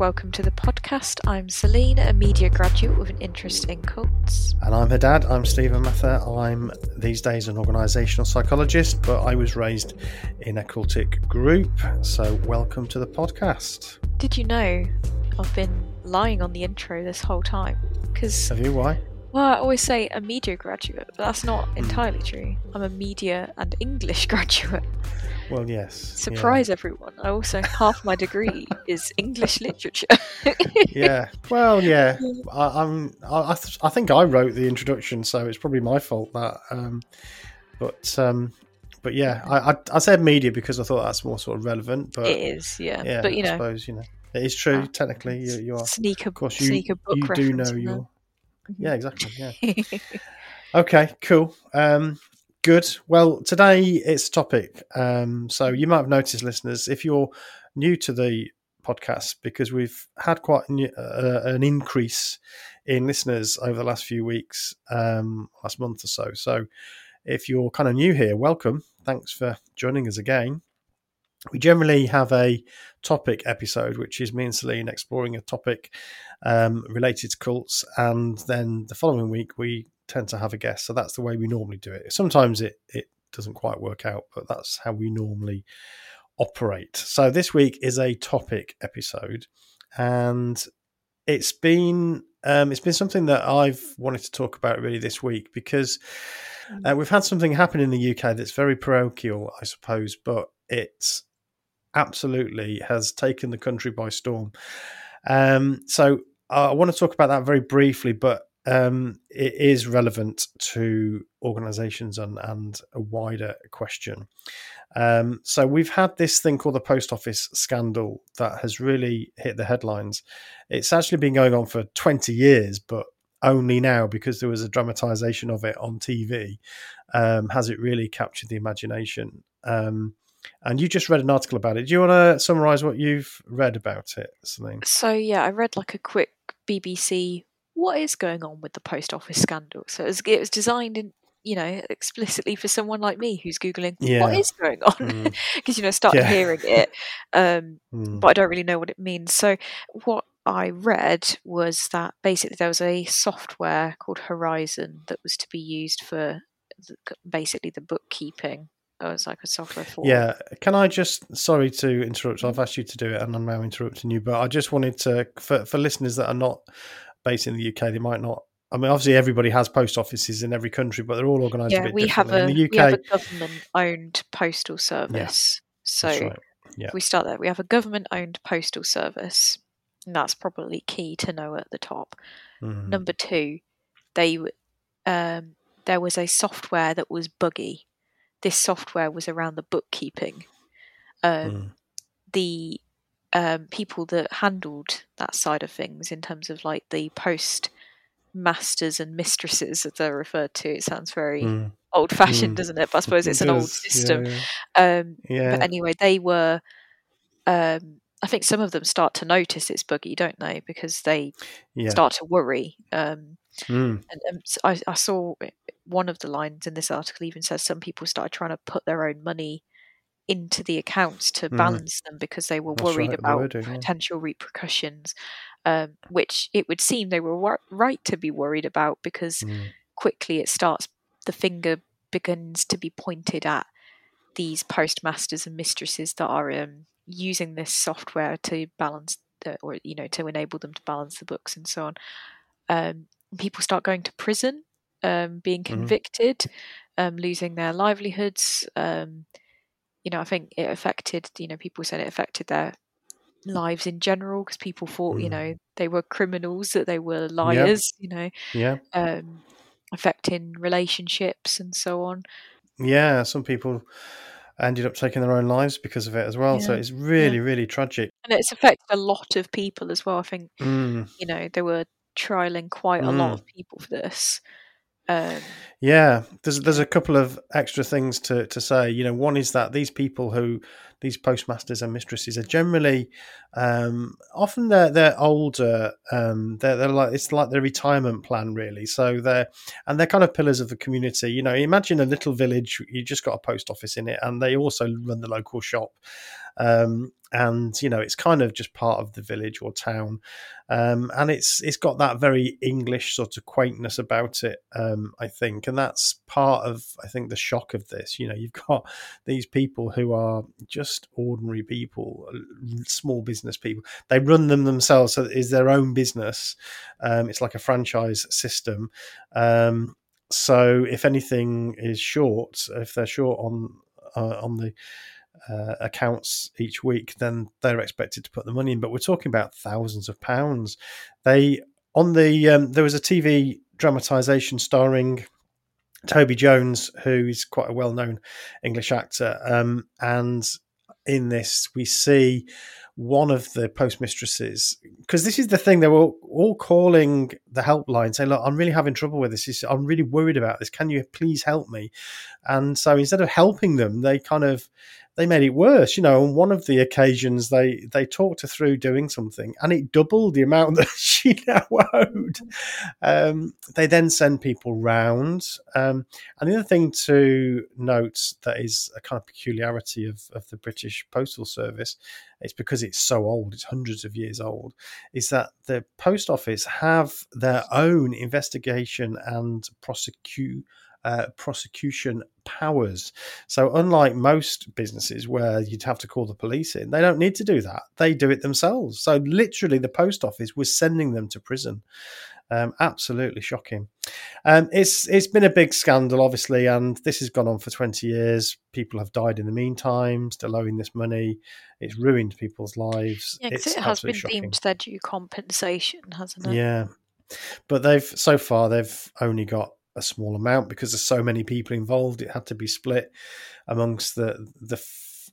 welcome to the podcast. I'm Celine, a media graduate with an interest in cults. And I'm her dad. I'm Stephen Mather. I'm these days an organisational psychologist, but I was raised in a cultic group. So, welcome to the podcast. Did you know I've been lying on the intro this whole time? Because Have you? Why? Well, I always say a media graduate, but that's not entirely true. I'm a media and English graduate. Well, yes. Surprise everyone! I also half my degree is English literature. Yeah. Well, yeah. I, I'm. I, I, th- I think I wrote the introduction, so it's probably my fault that. Um, but um, but yeah, I, I I said media because I thought that's more sort of relevant. But it is, yeah. yeah, but you I know, suppose you know it is true. Uh, technically, you, you are. sneaker, Of course, you sneaker book you do know your. Yeah, exactly. Yeah. Okay, cool. Um, good. Well, today it's a topic. Um, so you might have noticed, listeners, if you're new to the podcast, because we've had quite new- uh, an increase in listeners over the last few weeks, um, last month or so. So if you're kind of new here, welcome. Thanks for joining us again. We generally have a topic episode, which is me and Celine exploring a topic um, related to cults, and then the following week we tend to have a guest. So that's the way we normally do it. Sometimes it it doesn't quite work out, but that's how we normally operate. So this week is a topic episode, and it's been um, it's been something that I've wanted to talk about really this week because uh, we've had something happen in the UK that's very parochial, I suppose, but it's absolutely has taken the country by storm. Um, so I want to talk about that very briefly, but um, it is relevant to organisations and, and a wider question. Um, so we've had this thing called the post office scandal that has really hit the headlines. It's actually been going on for 20 years, but only now because there was a dramatisation of it on TV um, has it really captured the imagination. Um, and you just read an article about it. Do you want to summarise what you've read about it, Celine? So yeah, I read like a quick BBC. What is going on with the post office scandal? So it was, it was designed in you know explicitly for someone like me who's googling what Yeah. is going on Mm, because you know started Yeah. hearing it, um, mm, but I don't really know what it means. So what I read was that basically there was a software called Horizon that was to be used for the, basically the bookkeeping. It was like a software for Yeah, can I just sorry to interrupt? I've asked you to do it, and I'm now interrupting you. But I just wanted to for for listeners that are not based in the UK, they might not. I mean, obviously, everybody has post offices in every country, but they're all organised a yeah, bit we have a in the UK, we have a government owned postal service. So right. Yeah. if we start there, we have a government owned postal service. And that's probably key to know at the top. Mhm. Number two, they um, there was a software that was buggy. This software was around the bookkeeping. Um, Mm. The um, people that handled that side of things, in terms of like the post masters and mistresses, as they're referred to, it sounds very Mm. old fashioned, Mm. doesn't it? But I suppose it's It an old does. Yeah, system. Yeah, Um, yeah. but anyway, they were. Um, I think some of them start to notice it's buggy, don't they? Because they start to worry. Um, Mm. and um, I, I saw one of the lines in this article even says some people started trying to put their own money into the accounts to Mhm. balance them because they were That's worried right, about doing, yeah. potential repercussions. Um, which it would seem they were right to be worried about because Mm. quickly it starts the finger begins to be pointed at these postmasters and mistresses that are um, using this software to balance the, or you know to enable them to balance the books and so on um, people start going to prison um, being Mhm. convicted um, losing their livelihoods um, you know i think it affected you know people said it affected their lives in general because people thought you Mm. know they were criminals that they were liars you know Yeah. um, affecting relationships and so on. Yeah. Some people ended up taking their own lives because of it as well. So it's really, really tragic. And it's affected a lot of people as well. I think, Mm. you know, there were trialing quite a lot of people for this. Um, Yeah, there's there's a couple of extra things to, to say. You know, one is that these people who these postmasters and mistresses are generally um, often they're they're older. Um, they're they're like it's like their retirement plan really. So they're and they're kind of pillars of the community. You know, imagine a little village. You just got a post office in it, and they also run the local shop. Um, and you know it's kind of just part of the village or town. Um, and it's it's got that very english sort of quaintness about it um, i think. And that's part of i think the shock of this. You know you've got these people who are just ordinary people small business people. They run them themselves so it is their own business. Um, it's like a franchise system. Um, so if anything is short if they're short on uh, on the uh, accounts each week, then they're expected to put the money in. But we're talking about thousands of pounds. They on the um, there was a TV dramatization starring Toby Jones, who is quite a well-known English actor, um, and in this we see one of the postmistresses because this is the thing they were all calling the helpline saying look i'm really having trouble with this i'm really worried about this can you please help me and so instead of helping them they kind of they made it worse. You know, on one of the occasions they they talked her through doing something, and it doubled the amount that she now owed. Um, they then send people round. Um, and the other thing to note that is a kind of peculiarity of, of the British Postal Service, it's because it's so old, it's hundreds of years old, is that the post office have their own investigation and prosecute uh, prosecution powers. So, unlike most businesses where you'd have to call the police in, they don't need to do that. They do it themselves. So, literally, the post office was sending them to prison. Um, absolutely shocking. Um, it's it's been a big scandal, obviously, and this has gone on for twenty years. People have died in the meantime, still owing this money. It's ruined people's lives. Yeah, it's it has been shocking. deemed their due compensation, hasn't it? Yeah, but they've so far they've only got a small amount because there's so many people involved. It had to be split amongst the the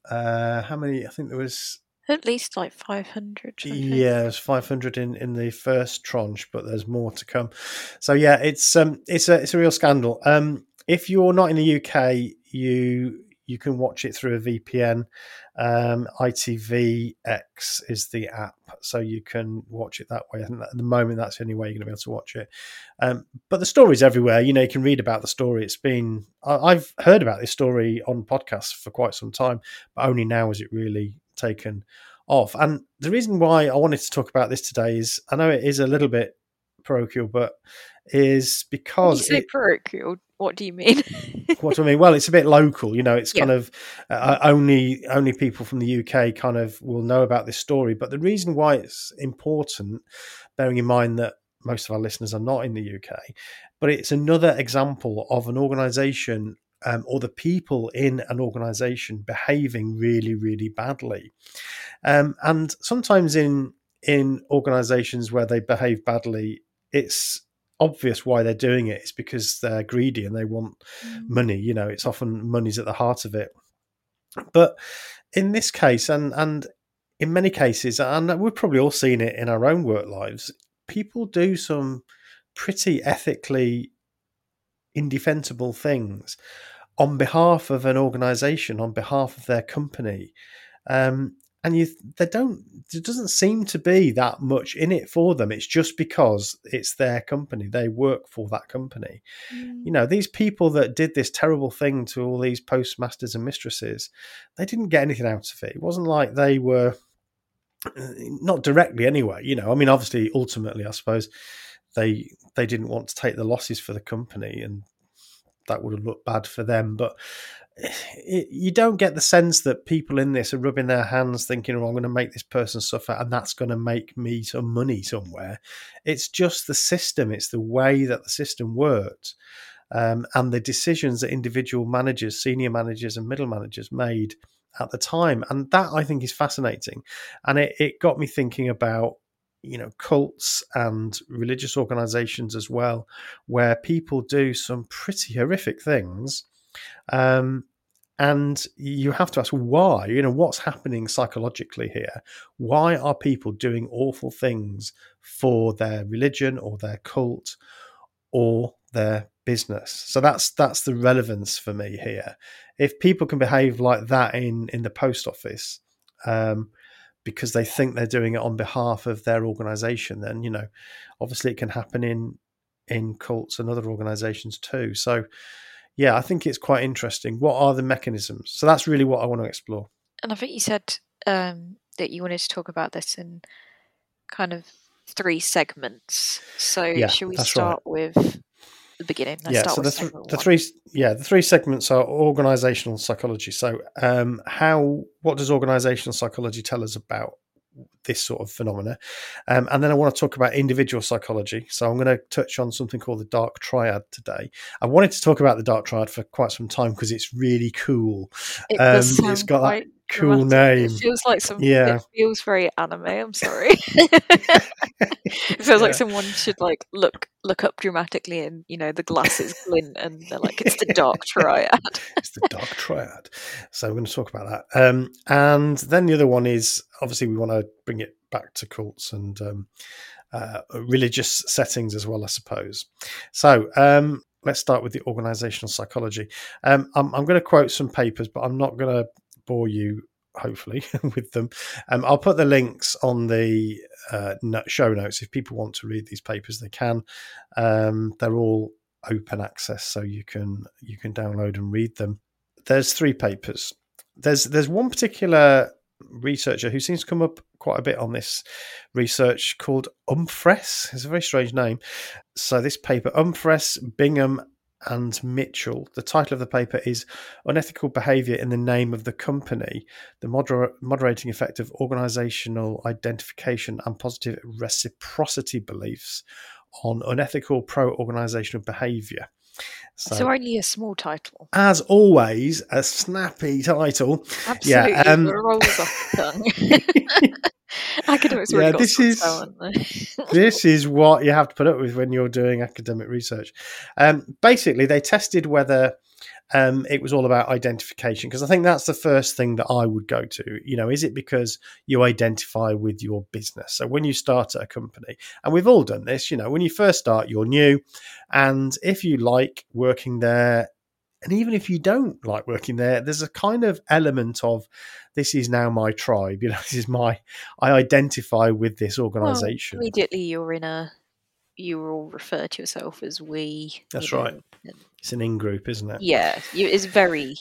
uh, how many? I think there was at least like 500 yeah there's 500 in in the first tranche but there's more to come so yeah it's um it's a it's a real scandal um if you're not in the uk you you can watch it through a VPN. Um, ITVX is the app, so you can watch it that way. Think at the moment that's the only way you're going to be able to watch it. Um, but the story's everywhere. You know, you can read about the story. It's been I, have heard about this story on podcasts for quite some time, but only now is it really taken off. And the reason why I wanted to talk about this today is I know it is a little bit parochial, but is because when you say it, parochial. What do you mean? what do I mean? Well, it's a bit local. You know, it's yeah. kind of uh, only only people from the UK kind of will know about this story. But the reason why it's important, bearing in mind that most of our listeners are not in the UK, but it's another example of an organisation um, or the people in an organisation behaving really, really badly. Um, and sometimes in in organisations where they behave badly, it's obvious why they're doing it. It's because they're greedy and they want mm. money. You know, it's often money's at the heart of it. But in this case, and and in many cases, and we've probably all seen it in our own work lives, people do some pretty ethically indefensible things on behalf of an organization, on behalf of their company. Um, and you they don't there doesn't seem to be that much in it for them. It's just because it's their company. They work for that company. Mm. you know these people that did this terrible thing to all these postmasters and mistresses they didn't get anything out of it. It wasn't like they were uh, not directly anyway you know. I mean obviously ultimately i suppose they they didn't want to take the losses for the company and that would have looked bad for them. But it, you don't get the sense that people in this are rubbing their hands thinking, oh, I'm going to make this person suffer and that's going to make me some money somewhere. It's just the system, it's the way that the system works. Um, and the decisions that individual managers, senior managers, and middle managers made at the time. And that I think is fascinating. And it, it got me thinking about you know cults and religious organizations as well where people do some pretty horrific things um, and you have to ask why, you know, what's happening psychologically here? Why are people doing awful things for their religion or their cult or their business? So that's that's the relevance for me here. If people can behave like that in in the post office, um, because they think they're doing it on behalf of their organization, then you know, obviously it can happen in in cults and other organizations too. So yeah, I think it's quite interesting. What are the mechanisms? So that's really what I want to explore. And I think you said um, that you wanted to talk about this in kind of three segments. So Yeah, should we start with the beginning? Let's yeah, start so the, th- the three yeah the three segments are organizational psychology. So um, how what does organizational psychology tell us about this sort of phenomena? Um, and then I want to talk about individual psychology. So I'm going to touch on something called the dark triad today. I wanted to talk about the dark triad for quite some time because it's really cool. It Um, it's got that cool name. It feels like some. Yeah. It feels very anime. I'm sorry. it feels Yeah. like someone should like look look up dramatically, and you know the glasses glint, and they're like, "It's the dark triad." it's the dark triad. So we're going to talk about that. Um, and then the other one is obviously we want to bring it back to cults and um, uh, religious settings as well, I suppose. So um, let's start with the organizational psychology. Um, I'm, I'm going to quote some papers, but I'm not going to bore you. Hopefully, with them, um, I'll put the links on the uh, show notes. If people want to read these papers, they can. Um, they're all open access, so you can you can download and read them. There's three papers. There's there's one particular researcher who seems to come up quite a bit on this research called Umphress. It's a very strange name. So this paper, Umphress, Bingham, and Mitchell. The title of the paper is Unethical Behavior in the Name of the Company The Moder- Moderating Effect of Organizational Identification and Positive Reciprocity Beliefs on Unethical Pro Organizational Behavior. So, only a small title. as always, a snappy title. Absolutely, um, rolls off the tongue. Academics Yeah, this is- this is what you have to put up with when you're doing academic research. Um, basically, they tested whether um, it was all about identification because I think that's the first thing that I would go to. You know, is it because you identify with your business? So when you start at a company, and we've all done this, you know, when you first start, you're new, and if you like working there. And even if you don't like working there, there's a kind of element of this is now my tribe. You know, this is my I identify with this Well, organization. immediately, you're in a. You all refer to yourself as we. That's know, right. It's an in group, isn't it? Yeah, you, it's very,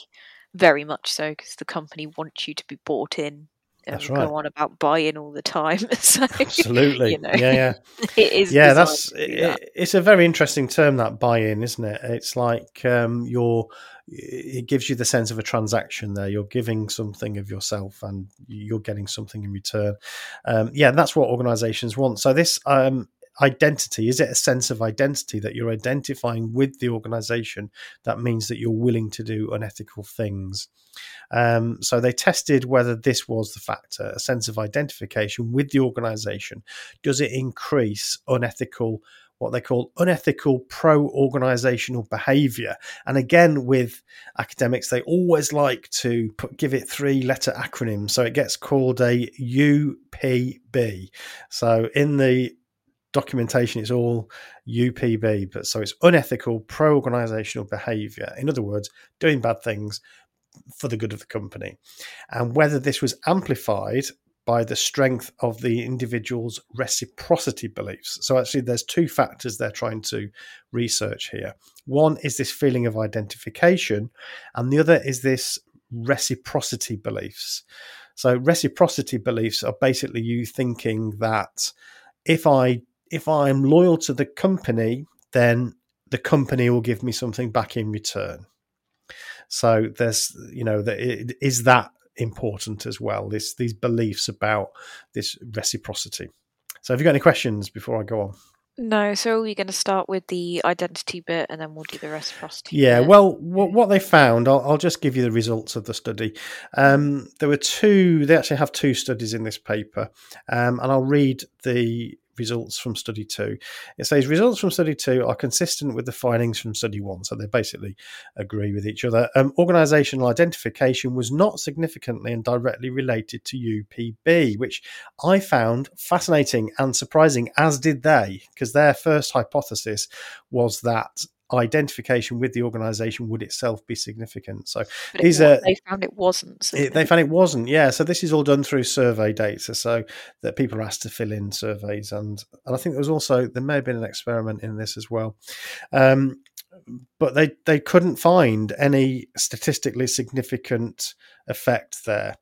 very much so because the company wants you to be bought in. And That's right. Go on about buying all the time. so Absolutely. you know, Yeah, yeah. it is. yeah, that's it, that. it's a very interesting term that buy-in, isn't it? It's like um, you're it gives you the sense of a transaction there. You're giving something of yourself, and you're getting something in return. Um, yeah, that's what organisations want. So this um, identity is it a sense of identity that you're identifying with the organisation? That means that you're willing to do unethical things. Um, so they tested whether this was the factor, a sense of identification with the organisation. Does it increase unethical, what they call unethical pro organizational behavior? And again, with academics, they always like to put, give it three letter acronyms. So it gets called a UPB. So in the documentation, is all UPB, but so it's unethical pro organizational behavior. In other words, doing bad things for the good of the company. And whether this was amplified by the strength of the individual's reciprocity beliefs. So, actually, there's two factors they're trying to research here. One is this feeling of identification, and the other is this reciprocity beliefs. So, reciprocity beliefs are basically you thinking that if I if I'm loyal to the company, then the company will give me something back in return. So there's, you know, that it is that important as well. This these beliefs about this reciprocity. So have you got any questions before I go on? No, so we're going to start with the identity bit, and then we'll do the reciprocity. Yeah, bit. well, what, what they found, I'll, I'll just give you the results of the study. Um, there were two, they actually have two studies in this paper, um, and I'll read the results from study two. It says results from study two are consistent with the findings from study one, so they basically agree with each other. Um, organizational identification was not significantly and directly related to UPB, which I found fascinating and surprising, as did they, because their first hypothesis was that identification with the organization would itself be significant. So But these are- they found it wasn't. it, they found it wasn't. Yeah, so this is all done through survey data, so that people are asked to fill in surveys, and and I think there was also there may have been an experiment in this as well, um, but they they couldn't find any statistically significant effect there.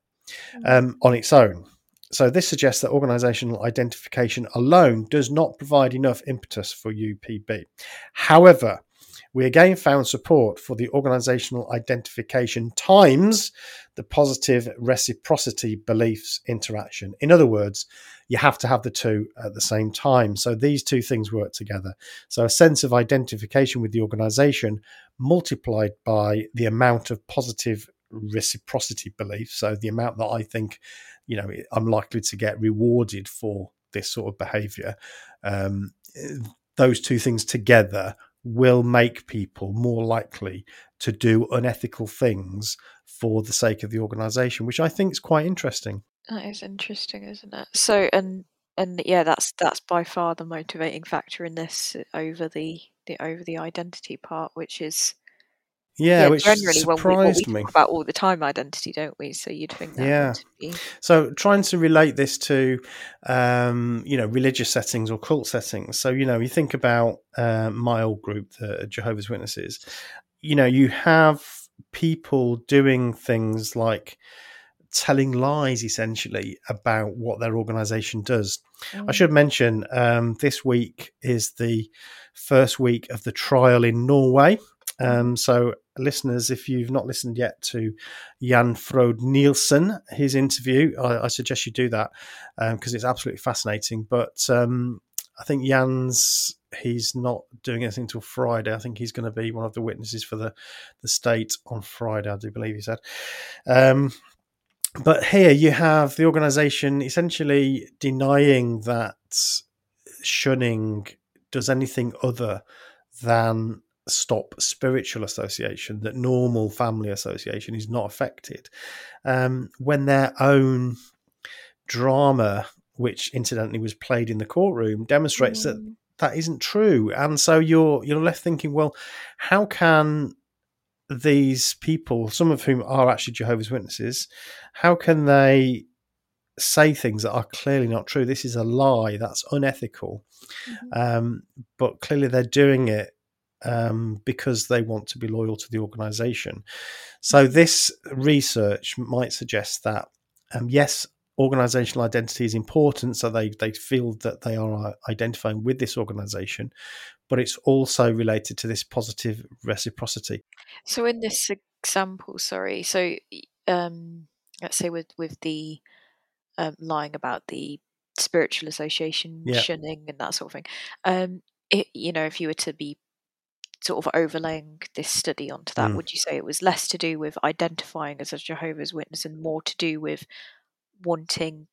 um, on its own. So this suggests that organizational identification alone does not provide enough impetus for UPB. However, we again found support for the organizational identification times the positive reciprocity beliefs interaction. In other words, you have to have the two at the same time. So these two things work together. So a sense of identification with the organization multiplied by the amount of positive reciprocity belief. So the amount that I think, you know, I'm likely to get rewarded for this sort of behavior. Um, those two things together will make people more likely to do unethical things for the sake of the organization, which I think is quite interesting. That is interesting, isn't it? So, and and yeah, that's that's by far the motivating factor in this over the the over the identity part, which is yeah, yeah which generally surprised when we, we talk about all the time identity, don't we? So you'd think that yeah. Be... So trying to relate this to, um, you know, religious settings or cult settings. So you know, you think about uh, my old group, the Jehovah's Witnesses. You know, you have people doing things like telling lies essentially about what their organization does. Mm. I should mention um, this week is the first week of the trial in Norway. Um, so, listeners, if you've not listened yet to Jan Frode Nielsen, his interview, I, I, suggest you do that because um, it's absolutely fascinating. But um, I think Jan's he's not doing anything until Friday. I think he's going to be one of the witnesses for the the state on Friday. I do believe he said. Um, but here you have the organisation essentially denying that shunning does anything other than stop spiritual association, that normal family association is not affected, um, when their own drama, which incidentally was played in the courtroom, demonstrates mm. that that isn't true. And so you're you're left thinking, well, how can these people, some of whom are actually Jehovah's Witnesses, how can they say things that are clearly not true? This is a lie. That's unethical. Mm-hmm. Um, but clearly, they're doing it um, because they want to be loyal to the organization. So, mm-hmm. this research might suggest that, um, yes, organizational identity is important. So, they, they feel that they are uh, identifying with this organization, but it's also related to this positive reciprocity. So, in this example, sorry, so um, let's say with with the um, lying about the spiritual association, yeah. shunning, and that sort of thing. Um, it, you know, if you were to be sort of overlaying this study onto that, mm. would you say it was less to do with identifying as a Jehovah's Witness and more to do with wanting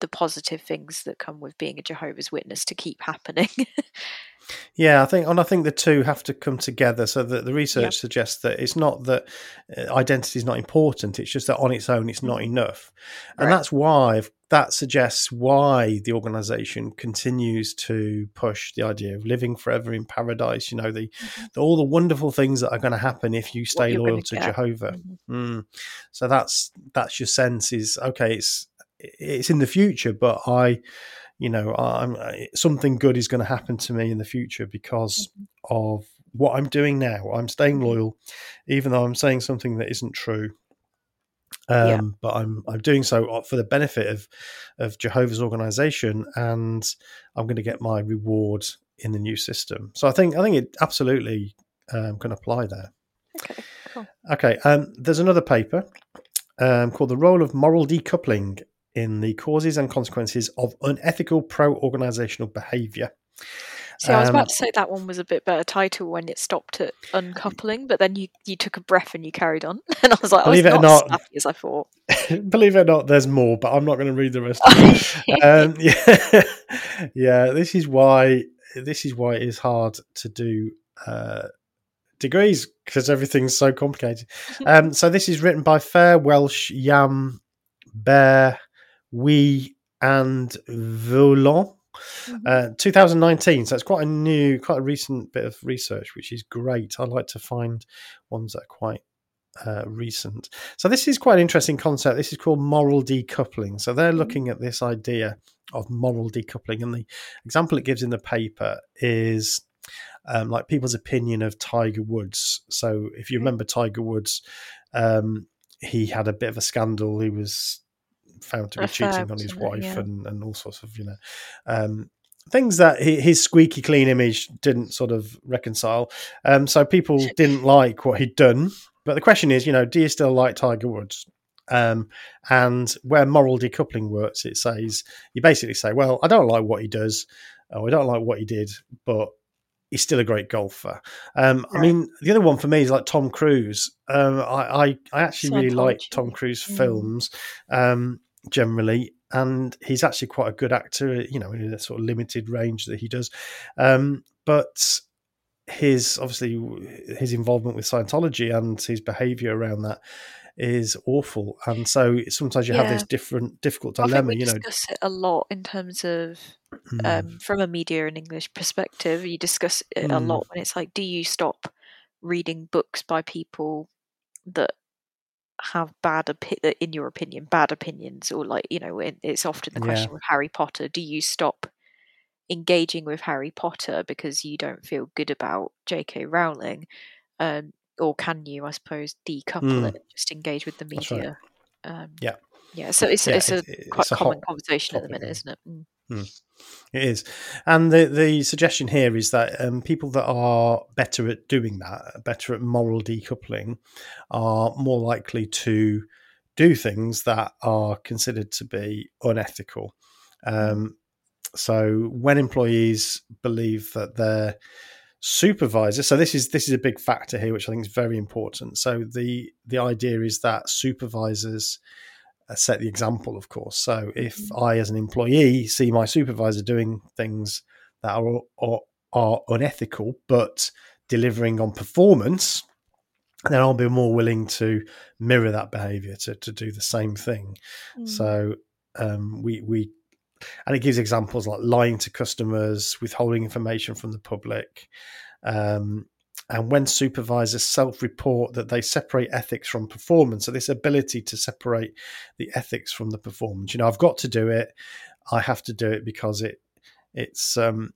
the positive things that come with being a Jehovah's Witness to keep happening? Yeah, I think, and I think the two have to come together. So that the research yep. suggests that it's not that uh, identity is not important; it's just that on its own, it's not enough, and right. that's why that suggests why the organisation continues to push the idea of living forever in paradise. You know, the, mm-hmm. the all the wonderful things that are going to happen if you stay loyal to get. Jehovah. Mm-hmm. Mm. So that's that's your sense is okay. It's it's in the future, but I you know, I'm, something good is going to happen to me in the future because mm-hmm. of what I'm doing now. I'm staying mm-hmm. loyal, even though I'm saying something that isn't true. Um, yeah. But I'm I'm doing so for the benefit of of Jehovah's organization, and I'm going to get my reward in the new system. So I think I think it absolutely um, can apply there. Okay, cool. Okay, um, there's another paper um, called "The Role of Moral Decoupling in the causes and consequences of unethical pro organizational behavior. See, I was about um, to say that one was a bit better title when it stopped at uncoupling, but then you, you took a breath and you carried on, and I was like, believe oh, it or not, as I thought. believe it or not, there's more, but I'm not going to read the rest. of it. um, yeah, yeah. This is why this is why it is hard to do uh, degrees because everything's so complicated. um, so this is written by Fehr Welsh Yam Baer Wei and Vaulont. Mm-hmm. Uh, 2019, so it's quite a new, quite a recent bit of research, which is great. I like to find ones that are quite uh, recent. So this is quite an interesting concept. This is called moral decoupling. So they're mm-hmm. looking at this idea of moral decoupling, and the example it gives in the paper is um, like people's opinion of Tiger Woods. So if you remember Tiger Woods, um, he had a bit of a scandal. He was found to be cheating on his wife yeah. and, and all sorts of you know um, things that his squeaky clean image didn't sort of reconcile. Um, so people didn't like what he'd done. But the question is, you know, do you still like Tiger Woods? Um, and where moral decoupling works, it says you basically say, well, I don't like what he does, or I don't like what he did, but he's still a great golfer. Um. I mean, the other one for me is like Tom Cruise. Um, I, I, I actually really like Tom Cruise mm. films um, generally, and he's actually quite a good actor. You know, in a sort of limited range that he does, um, but his obviously his involvement with Scientology and his behaviour around that is awful, and so sometimes you yeah. have this different difficult dilemma. you know, discuss it a lot in terms of mm. um, from a media and English perspective. You discuss it mm. a lot when it's like, do you stop reading books by people that have bad opi- in your opinion bad opinions or like you know it's often the question yeah. with harry potter do you stop engaging with harry potter because you don't feel good about jk rowling um, or can you, I suppose, decouple mm. it, just engage with the media? Right. Um, yeah, yeah. So it's yeah, it's a it's quite a common conversation at the minute, isn't it? Mm. Mm. It is, and the the suggestion here is that um, people that are better at doing that, better at moral decoupling, are more likely to do things that are considered to be unethical. Um, so when employees believe that they're supervisor so this is this is a big factor here which i think is very important so the the idea is that supervisors set the example of course so if mm-hmm. i as an employee see my supervisor doing things that are are, are unethical but delivering on performance then i'll be more willing to mirror that behavior to, to do the same thing mm. so um, we we and it gives examples like lying to customers, withholding information from the public. Um, and when supervisors self report that they separate ethics from performance, so this ability to separate the ethics from the performance, you know, I've got to do it. I have to do it because it it's um,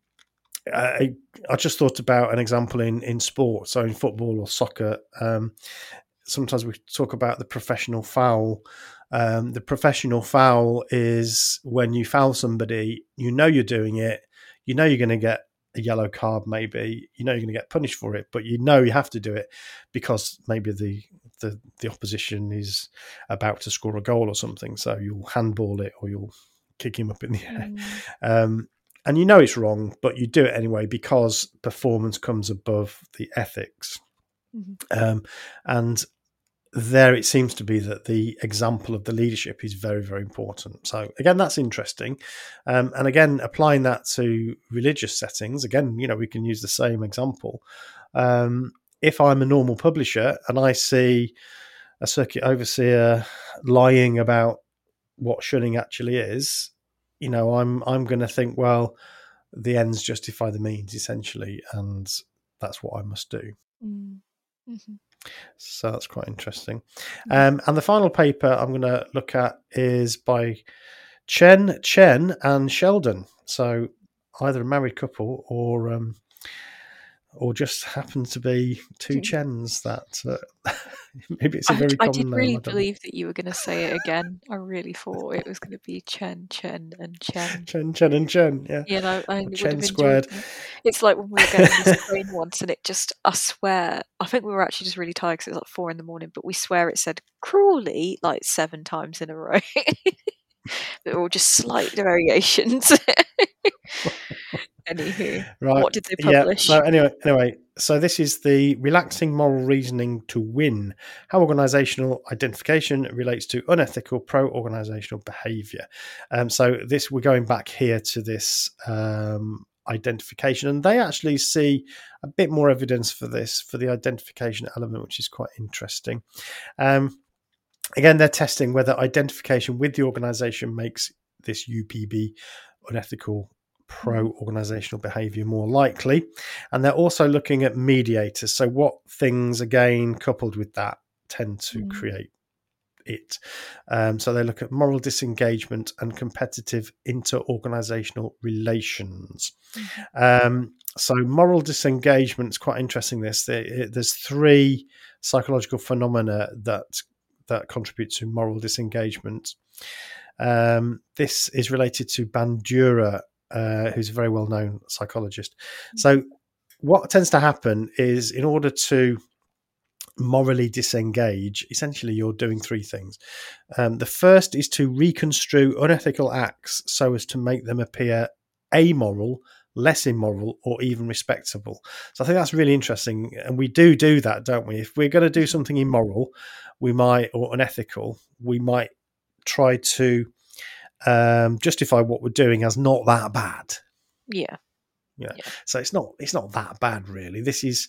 I, I just thought about an example in in sport, so in football or soccer. Um, sometimes we talk about the professional foul. Um, the professional foul is when you foul somebody, you know you're doing it, you know you're going to get a yellow card, maybe you know you're going to get punished for it, but you know you have to do it because maybe the the, the opposition is about to score a goal or something, so you'll handball it or you'll kick him up in the air. Mm. Um, and you know it's wrong, but you do it anyway because performance comes above the ethics. Mm-hmm. Um, and there it seems to be that the example of the leadership is very very important so again that's interesting um, and again applying that to religious settings again you know we can use the same example um, if i'm a normal publisher and i see a circuit overseer lying about what shunning actually is you know i'm i'm going to think well the ends justify the means essentially and that's what i must do mm. mm-hmm. So that's quite interesting. Mm. Um, and the final paper I'm going to look at is by Chen Chen and Sheldon. So either a married couple or um, or just happen to be two Chens that uh, maybe it's a very I, I did really name, believe that you were going to say it again. I really thought it was going to be Chen, Chen, and Chen. Chen, Chen, and Chen. Yeah. You know, I Chen squared. It. It's like when we were going to this train once, and it just, I swear, I think we were actually just really tired because it was like four in the morning, but we swear it said cruelly like seven times in a row. They're all just slight variations. Anywho, right. what did they publish? Yeah. So anyway, anyway, so this is the relaxing moral reasoning to win. How organizational identification relates to unethical pro-organizational behavior. Um, so this we're going back here to this um, identification, and they actually see a bit more evidence for this for the identification element, which is quite interesting. Um, again, they're testing whether identification with the organization makes this UPB unethical pro organizational behavior more likely. And they're also looking at mediators. So, what things, again, coupled with that, tend to mm. create it. Um, so, they look at moral disengagement and competitive inter organizational relations. Mm-hmm. Um, so, moral disengagement is quite interesting. This there's three psychological phenomena that that contribute to moral disengagement. Um, this is related to Bandura, uh, who's a very well known psychologist. So, what tends to happen is in order to morally disengage, essentially you're doing three things. Um, the first is to reconstrue unethical acts so as to make them appear amoral, less immoral, or even respectable. So I think that's really interesting. And we do do that, don't we? If we're going to do something immoral, we might, or unethical, we might try to um, justify what we're doing as not that bad. Yeah. Yeah. yeah. So it's not it's not that bad really. This is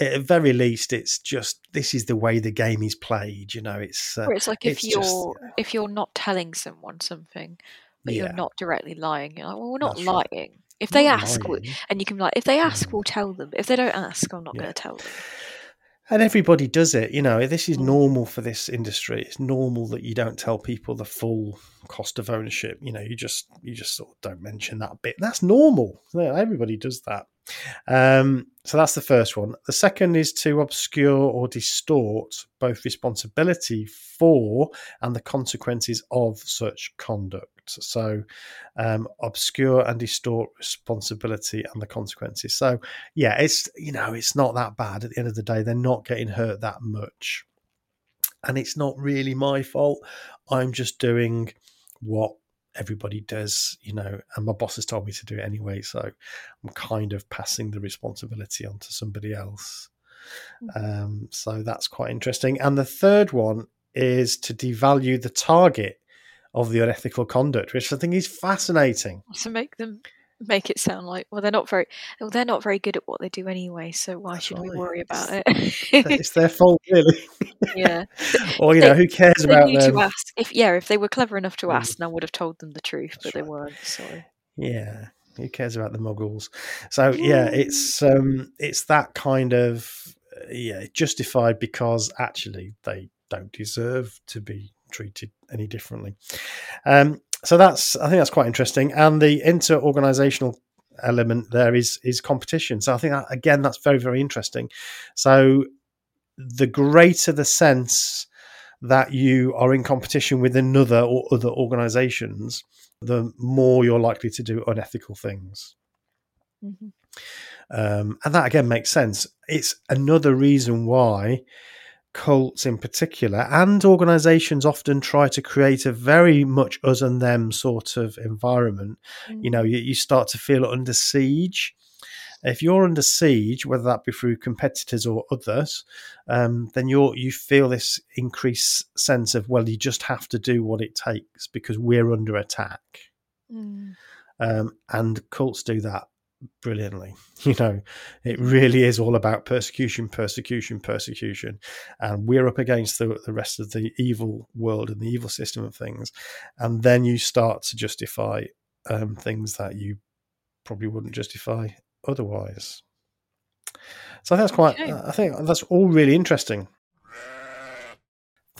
at very least it's just this is the way the game is played. You know, it's uh, it's like if it's you're just, if you're not telling someone something, but yeah. you're not directly lying. You're like, well, we're not That's lying. Right. If they not ask, and you can be like, if they ask, we'll tell them. If they don't ask, I'm not yeah. going to tell them. And everybody does it you know this is mm. normal for this industry. It's normal that you don't tell people the full cost of ownership. You know you just you just sort of don't mention that bit. That's normal. Everybody does that. Um, so that's the first one. The second is to obscure or distort both responsibility for and the consequences of such conduct so um, obscure and distort responsibility and the consequences. So yeah, it's you know it's not that bad. At the end of the day, they're not getting hurt that much, and it's not really my fault. I'm just doing what everybody does, you know, and my boss has told me to do it anyway. So I'm kind of passing the responsibility on to somebody else. Mm-hmm. Um, so that's quite interesting. And the third one is to devalue the target of the unethical conduct, which I think is fascinating. To make them make it sound like well they're not very well they're not very good at what they do anyway so why That's should right. we worry about it it's their fault really yeah or you they, know who cares about them to ask if yeah if they were clever enough to mm. ask mm. i would have told them the truth That's but right. they weren't so yeah who cares about the muggles so yeah it's um it's that kind of yeah justified because actually they don't deserve to be treated any differently. Um, so that's I think that's quite interesting, and the inter-organizational element there is is competition. So I think that, again that's very very interesting. So the greater the sense that you are in competition with another or other organizations, the more you're likely to do unethical things. Mm-hmm. Um, and that again makes sense. It's another reason why cults in particular and organizations often try to create a very much us and them sort of environment mm. you know you, you, start to feel under siege if you're under siege whether that be through competitors or others um, then you're you feel this increased sense of well you just have to do what it takes because we're under attack mm. um, and cults do that brilliantly. You know, it really is all about persecution, persecution, persecution. And we're up against the, the rest of the evil world and the evil system of things. And then you start to justify um, things that you probably wouldn't justify otherwise. So that's quite, okay. I think that's all really interesting.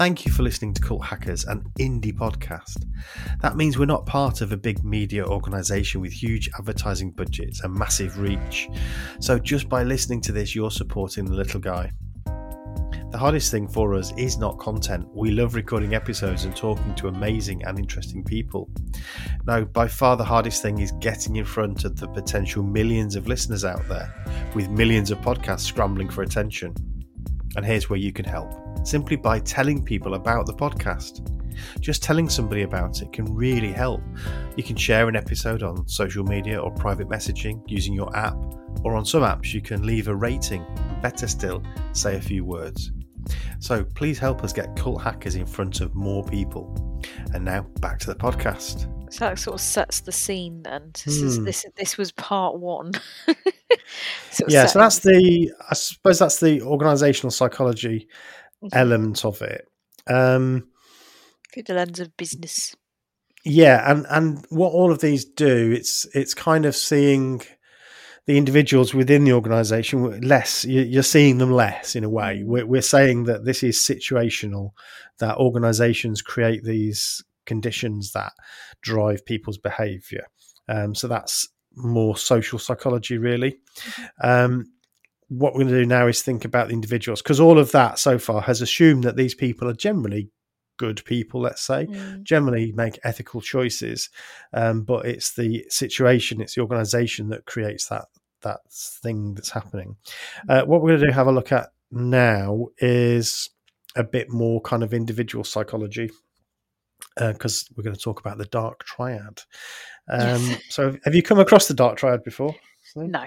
Thank you for listening to Cult Hackers, an indie podcast. That means we're not part of a big media organisation with huge advertising budgets and massive reach. So just by listening to this, you're supporting the little guy. The hardest thing for us is not content. We love recording episodes and talking to amazing and interesting people. Now, by far the hardest thing is getting in front of the potential millions of listeners out there, with millions of podcasts scrambling for attention. And here's where you can help simply by telling people about the podcast. Just telling somebody about it can really help. You can share an episode on social media or private messaging using your app, or on some apps, you can leave a rating. Better still, say a few words. So please help us get cult hackers in front of more people. And now back to the podcast. So that sort of sets the scene. Then this is, hmm. this this was part one. yeah, so that's the I suppose that's the organizational psychology mm-hmm. element of it. Um, Through the lens of business. Yeah, and and what all of these do, it's it's kind of seeing the individuals within the organization less you're seeing them less in a way mm. we're, we're saying that this is situational that organizations create these conditions that drive people's behavior um, so that's more social psychology really mm-hmm. um, what we're going to do now is think about the individuals because all of that so far has assumed that these people are generally good people, let's say, Mm. generally make ethical choices, um, but it's the situation, it's the organisation that creates that that thing that's happening. Uh, what we're going to do, have a look at now, is a bit more kind of individual psychology because we're going to talk about the dark triad. Um, Yes. So, have you come across the dark triad before? No.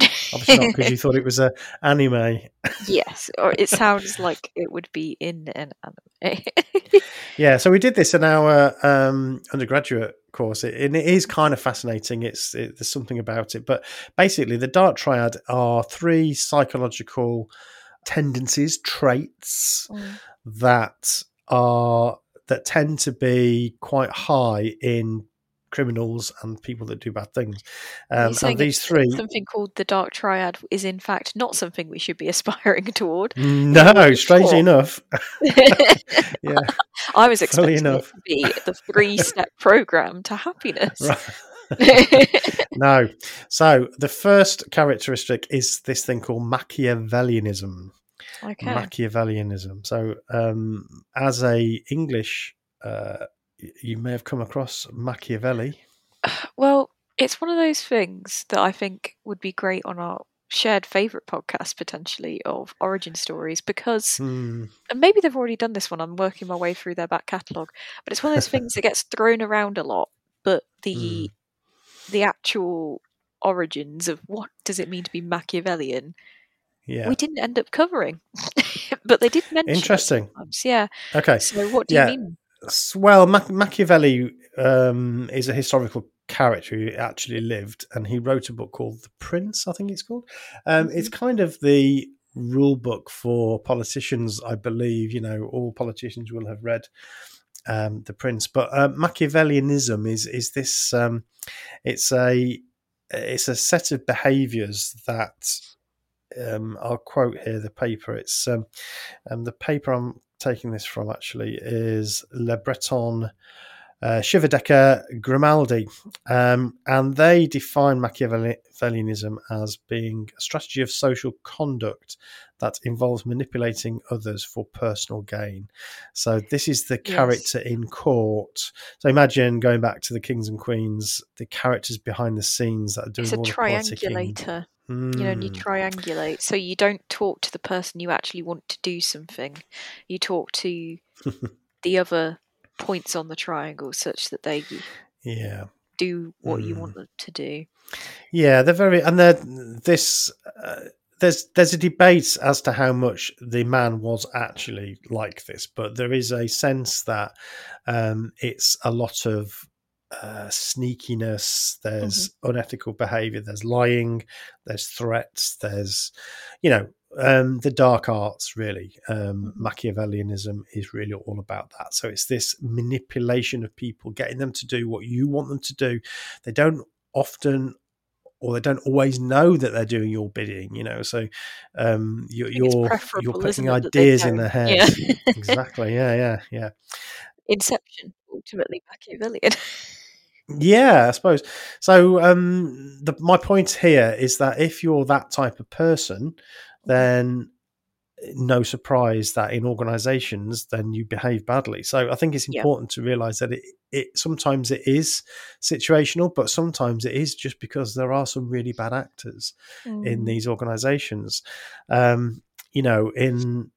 Obviously not, because you thought it was a anime. yes, or it sounds like it would be in an anime. Yeah, so we did this in our um, undergraduate course, it, and it is kind of fascinating. It's it, there's something about it, but basically, the dark triad are three psychological tendencies, traits Mm. that are that tend to be quite high in criminals and people that do bad things. Um, and these three, something called the dark triad is in fact not something we should be aspiring toward. no, strangely enough, yeah, I was expecting it enough. to be the three-step program to happiness. right. no. So the first characteristic is this thing called Machiavellianism. okay. Machiavellianism. So, um, as a English, uh, you may have come across Machiavelli. Well, it's one of those things that I think would be great on our shared favourite podcast potentially of origin stories because Hmm. and maybe they've already done this one. I'm working my way through their back catalogue, but it's one of those things that gets thrown around a lot. But the the actual origins of what does it mean to be Machiavellian, Yeah. we didn't end up covering, but they did mention Interesting. Yeah. Okay. So what do Yeah. you mean? Well, Mach- Machiavelli um, is a historical character who actually lived, and he wrote a book called The Prince. I think it's called. Um, It's kind of the rule book for politicians, I believe. You know, all politicians will have read um, The Prince. But uh, Machiavellianism is is this. Um, it's a it's a set of behaviours that um, I'll quote here the paper. It's um, um, the paper I'm taking this from actually is Le Breton, uh, Shiverdecker, Grimaldi, um, and they define Machiavellianism as being a strategy of social conduct that involves manipulating others for personal gain. So this is the Yes. character in court. So imagine going back to the kings and queens, the characters behind the scenes that are doing It's a all the politicking. triangulator. You know, and you Mm. triangulate. So you don't talk to the person you actually want to do something. You talk to the other points on the triangle such that they yeah. do what you Mm. want them to do. Yeah, they're very, and they're this. Uh, there's there's a debate as to how much the man was actually like this, but there is a sense that um, it's a lot of uh, sneakiness. There's unethical behavior. There's lying. There's threats. There's, you know, um, the dark arts. Really, um, Mhm. Machiavellianism is really all about that. So it's this manipulation of people, getting them to do what you want them to do. They don't often or they don't always know that they're doing your bidding you know so um you're I think it's you're, you're putting isn't it, that they ideas in their head Yeah. exactly yeah yeah yeah Inception, ultimately Machiavellian. yeah i suppose so um the my point here is that if you're that type of person then no surprise that in organizations then you behave badly so i think it's Yeah. important to realize that it, it sometimes it is situational but sometimes it is just because there are some really bad actors in Mm. these organizations um you know in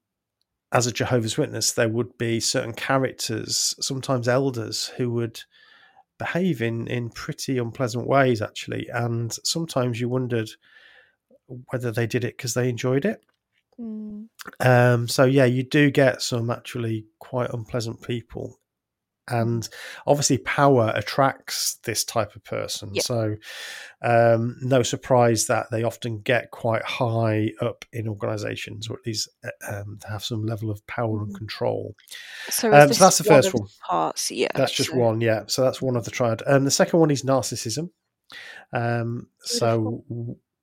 as a jehovah's witness there would be certain characters sometimes elders who would behave in in pretty unpleasant ways actually and sometimes you wondered whether they did it because they enjoyed it Mm. um, so yeah, you do get some actually quite unpleasant people, and obviously power attracts this type of person. Yeah. So um, no surprise that they often get quite high up in organisations, or at least uh, um, have some level of power and Mhm. control. So, Um, so that's the first one. Parts, yeah. That's just so- one, yeah. So that's one of the triad. And the second one is narcissism. Um, so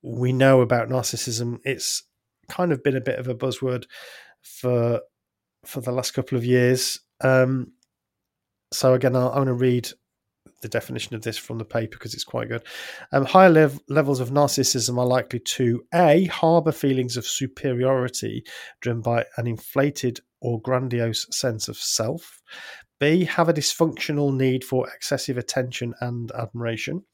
we know about narcissism. It's kind of been a bit of a buzzword for for the last couple of years. Um, so again, I'll, I'm going to read the definition of this from the paper because it's quite good. Um, higher lev- levels of narcissism are likely to a harbor feelings of superiority driven by an inflated or grandiose sense of self. B, have a dysfunctional need for excessive attention and admiration.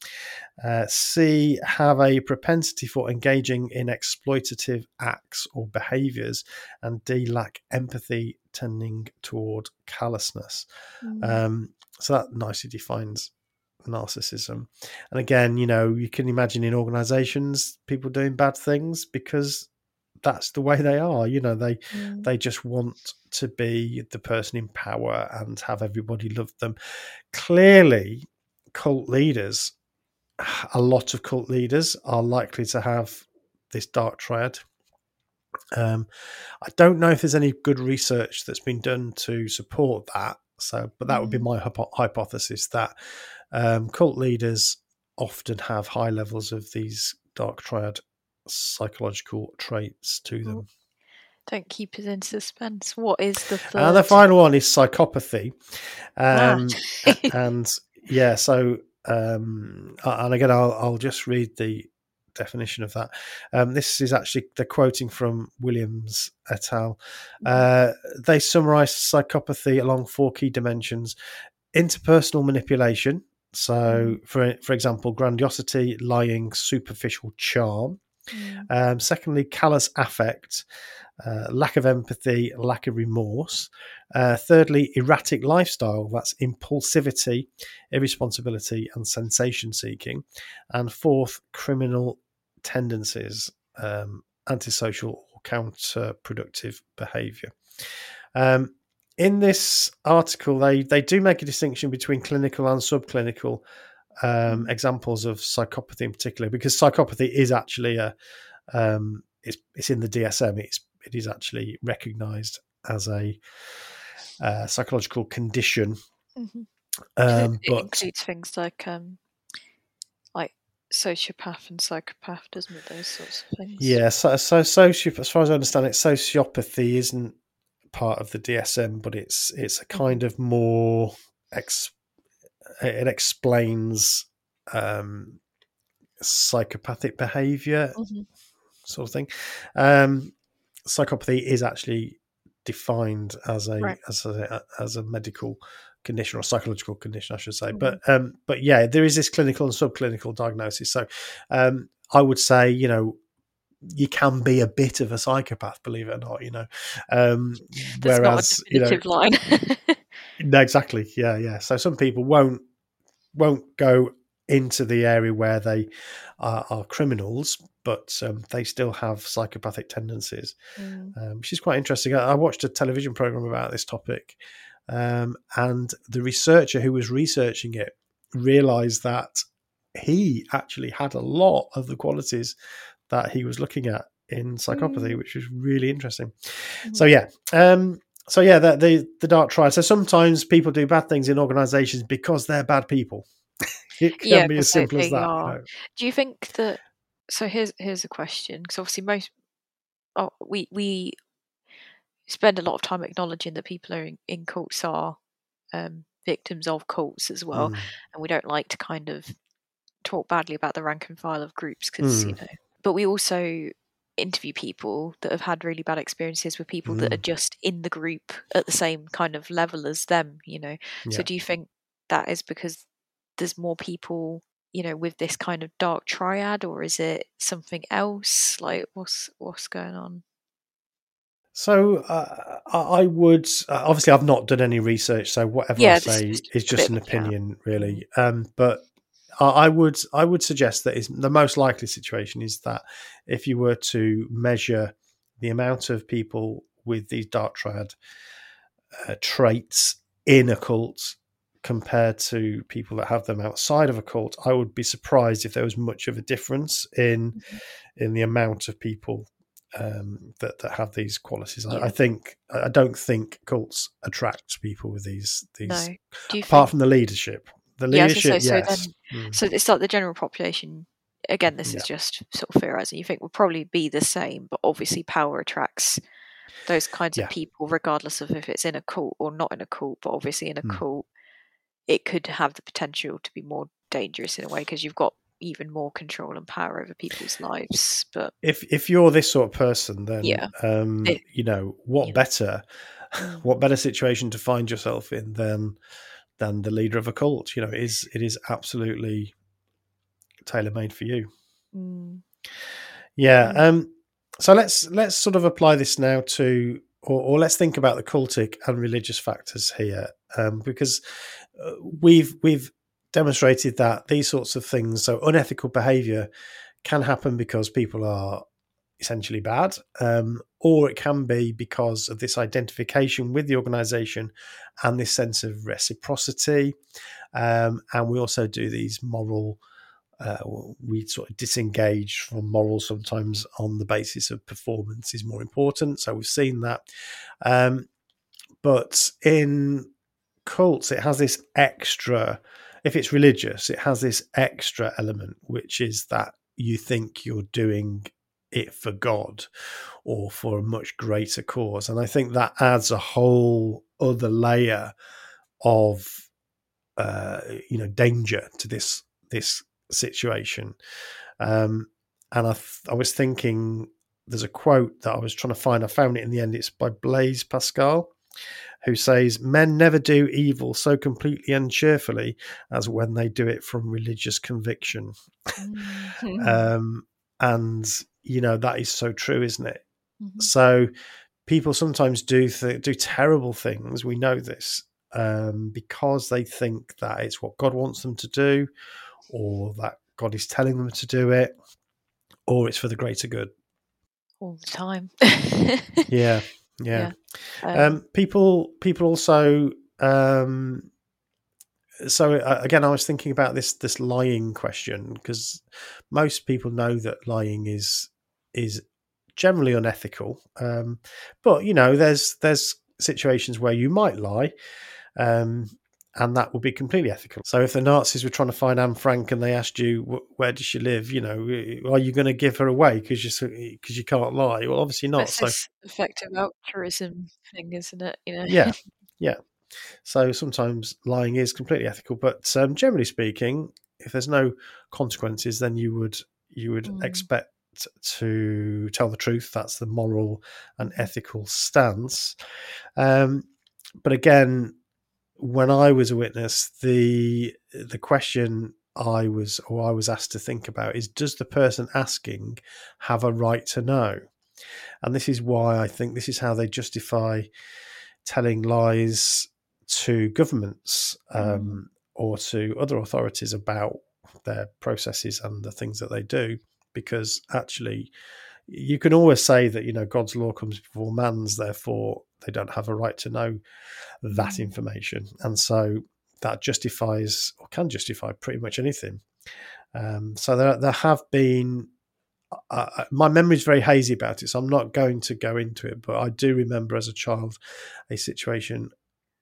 Uh, C, have a propensity for engaging in exploitative acts or behaviors. And D, lack empathy, tending toward callousness. Mm. Um, so that nicely defines narcissism. And again, you know, you can imagine in organizations people doing bad things because that's the way they are. You know, they mm. they just want to be the person in power and have everybody love them. Clearly, cult leaders, a lot of cult leaders are likely to have this dark triad. Um, I don't know if there's any good research that's been done to support that. So, but that would be mm. my hypo- hypothesis that um, cult leaders often have high levels of these dark triad psychological traits to them. Don't keep us in suspense. What is the third? Uh, the final one is psychopathy, um, ah. and yeah. So, um, and again, I'll, I'll just read the definition of that. Um, this is actually they're quoting from Williams et al. Mm-hmm. Uh, they summarise psychopathy along four key dimensions: interpersonal manipulation. So, mm-hmm. for for example, grandiosity, lying, superficial charm. Mm. Um, secondly, callous affect, uh, lack of empathy, lack of remorse. Uh, thirdly, erratic lifestyle that's impulsivity, irresponsibility, and sensation seeking. And fourth, criminal tendencies, um, antisocial or counterproductive behavior. Um, in this article, they, they do make a distinction between clinical and subclinical um, examples of psychopathy in particular, because psychopathy is actually a um, it's it's in the DSM. It's it is actually recognised as a uh, psychological condition. Mm-hmm. Um, it, but includes things like um, like sociopath and psychopath, doesn't it? Those sorts of things. Yeah, so, so sociopath, as far as I understand it, sociopathy isn't part of the DSM, but it's it's a kind mm-hmm. of more ex, it explains um, psychopathic behavior mm-hmm. sort of thing. Um, psychopathy is actually defined as a right. as a as a medical condition or psychological condition, I should say. Mm-hmm. But um, but yeah, there is this clinical and subclinical diagnosis. So um, I would say, you know, you can be a bit of a psychopath, believe it or not. You know, um, whereas you know, line. no, exactly. Yeah, yeah. So some people won't won't go into the area where they are, are criminals, but um, they still have psychopathic tendencies, mm. um, which is quite interesting. I, I, watched a television program about this topic, um, and the researcher who was researching it realized that he actually had a lot of the qualities that he was looking at in psychopathy, mm. which was really interesting. Mm. So yeah, um, so yeah, the, the, the dark triad. So sometimes people do bad things in organisations because they're bad people. It can yeah, be as simple as that. No. Do you think that? So here's here's a question because obviously most oh, we we spend a lot of time acknowledging that people are in, in cults are um, victims of cults as well, mm. and we don't like to kind of talk badly about the rank and file of groups because mm. you know. But we also interview people that have had really bad experiences with people mm. that are mm. just in the group at the same kind of level as them you know yeah. so do you think that is because there's more people you know with this kind of dark triad or is it something else like what's what's going on so uh, I would uh, obviously I've not done any research, so whatever yeah, I say is just an opinion, really. Mm. Um, but I would I would suggest that is the most likely situation is that if you were to measure the amount of people with these dark triad uh, traits in a cult compared to people that have them outside of a cult, I would be surprised if there was much of a difference in mm-hmm. in the amount of people um, that that have these qualities. Yeah. I, I, think I don't think cults attract people with these these no. apart think- from the leadership. The leadership, yeah, so, yes. So, then, mm. so it's like the general population. Again, this yeah. is just sort of theorizing. You think will probably be the same, but obviously power attracts those kinds yeah. of people, regardless of if it's in a cult or not in a cult. But obviously, in a mm. cult, it could have the potential to be more dangerous in a way because you've got even more control and power over people's lives. But if if you're this sort of person, then Yeah. um, It- you know what yeah. better, Mm. what better situation to find yourself in than than the leader of a cult? You know, it is it is absolutely tailor made for you. mm, Yeah. Mm. Um, so let's let's sort of apply this now to, or, or let's think about the cultic and religious factors here, um, because uh, we've we've demonstrated that these sorts of things, so unethical behaviour, can happen because people are essentially bad, um, or it can be because of this identification with the organisation and this sense of reciprocity, um, and we also do these moral uh, we sort of disengage from morals sometimes on the basis of performance is more important. So we've seen that. Um, but in cults, it has this extra, if it's religious, it has this extra element, which is that you think you're doing it for God or for a much greater cause. And I think that adds a whole other layer of, uh, you know, danger to this this situation. Um, and I, th- I was thinking, there's a quote that I was trying to find. I found it in the end. It's by Blaise Pascal, who says, Men never do evil so completely and cheerfully as when they do it from religious conviction. mm, Um, and, you know, that is so true, isn't it? mhm. So people sometimes do th- do terrible things. We know this um, because they think that it's what God wants them to do, or that God is telling them to do it, or it's for the greater good. all the time. Yeah, yeah. Um, Um, people people also. Um, so uh, again, I was thinking about this this lying question because most people know that lying is is generally unethical. Um, but you know, there's there's situations where you might lie, um, and that would be completely ethical. So if the Nazis were trying to find Anne Frank and they asked you where does she live, you know, are you going to give her away because you because you can't lie? Well, obviously not. it's So effective altruism thing, isn't it? You know. yeah, yeah. So sometimes lying is completely ethical, but um, generally speaking, if there's no consequences, then you would you would Mm. expect to tell the truth. That's the moral and ethical stance. Um, but again, when I was a witness, the the question I was or I was asked to think about is: Does the person asking have a right to know? And this is why I think this is how they justify telling lies to governments um, or to other authorities about their processes and the things that they do, because actually you can always say that you know God's law comes before man's, therefore they don't have a right to know that Mm. information, and so that justifies or can justify pretty much anything. Um, so there, there have been. Uh, my memory is very hazy about it, so I'm not going to go into it. But I do remember as a child a situation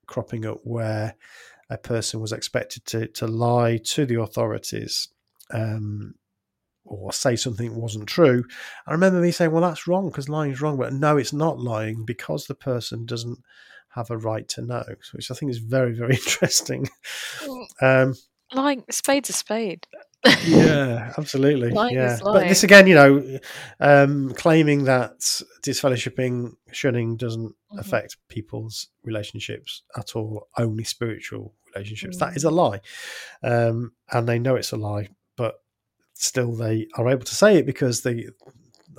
cropping up where a person was expected to to lie to the authorities um, or say something wasn't true. I remember me saying, "Well, that's wrong because lying is wrong," but no, it's not lying because the person doesn't have a right to know, which I think is very very interesting. Um, Lying, spade's a spade. yeah, absolutely. Lying yeah, but this again, you know, um, claiming that disfellowshipping, shunning doesn't Mhm. affect people's relationships at all, only spiritual relationships. That Mm. is a lie, um, and they know it's a lie, still they are able to say it because they,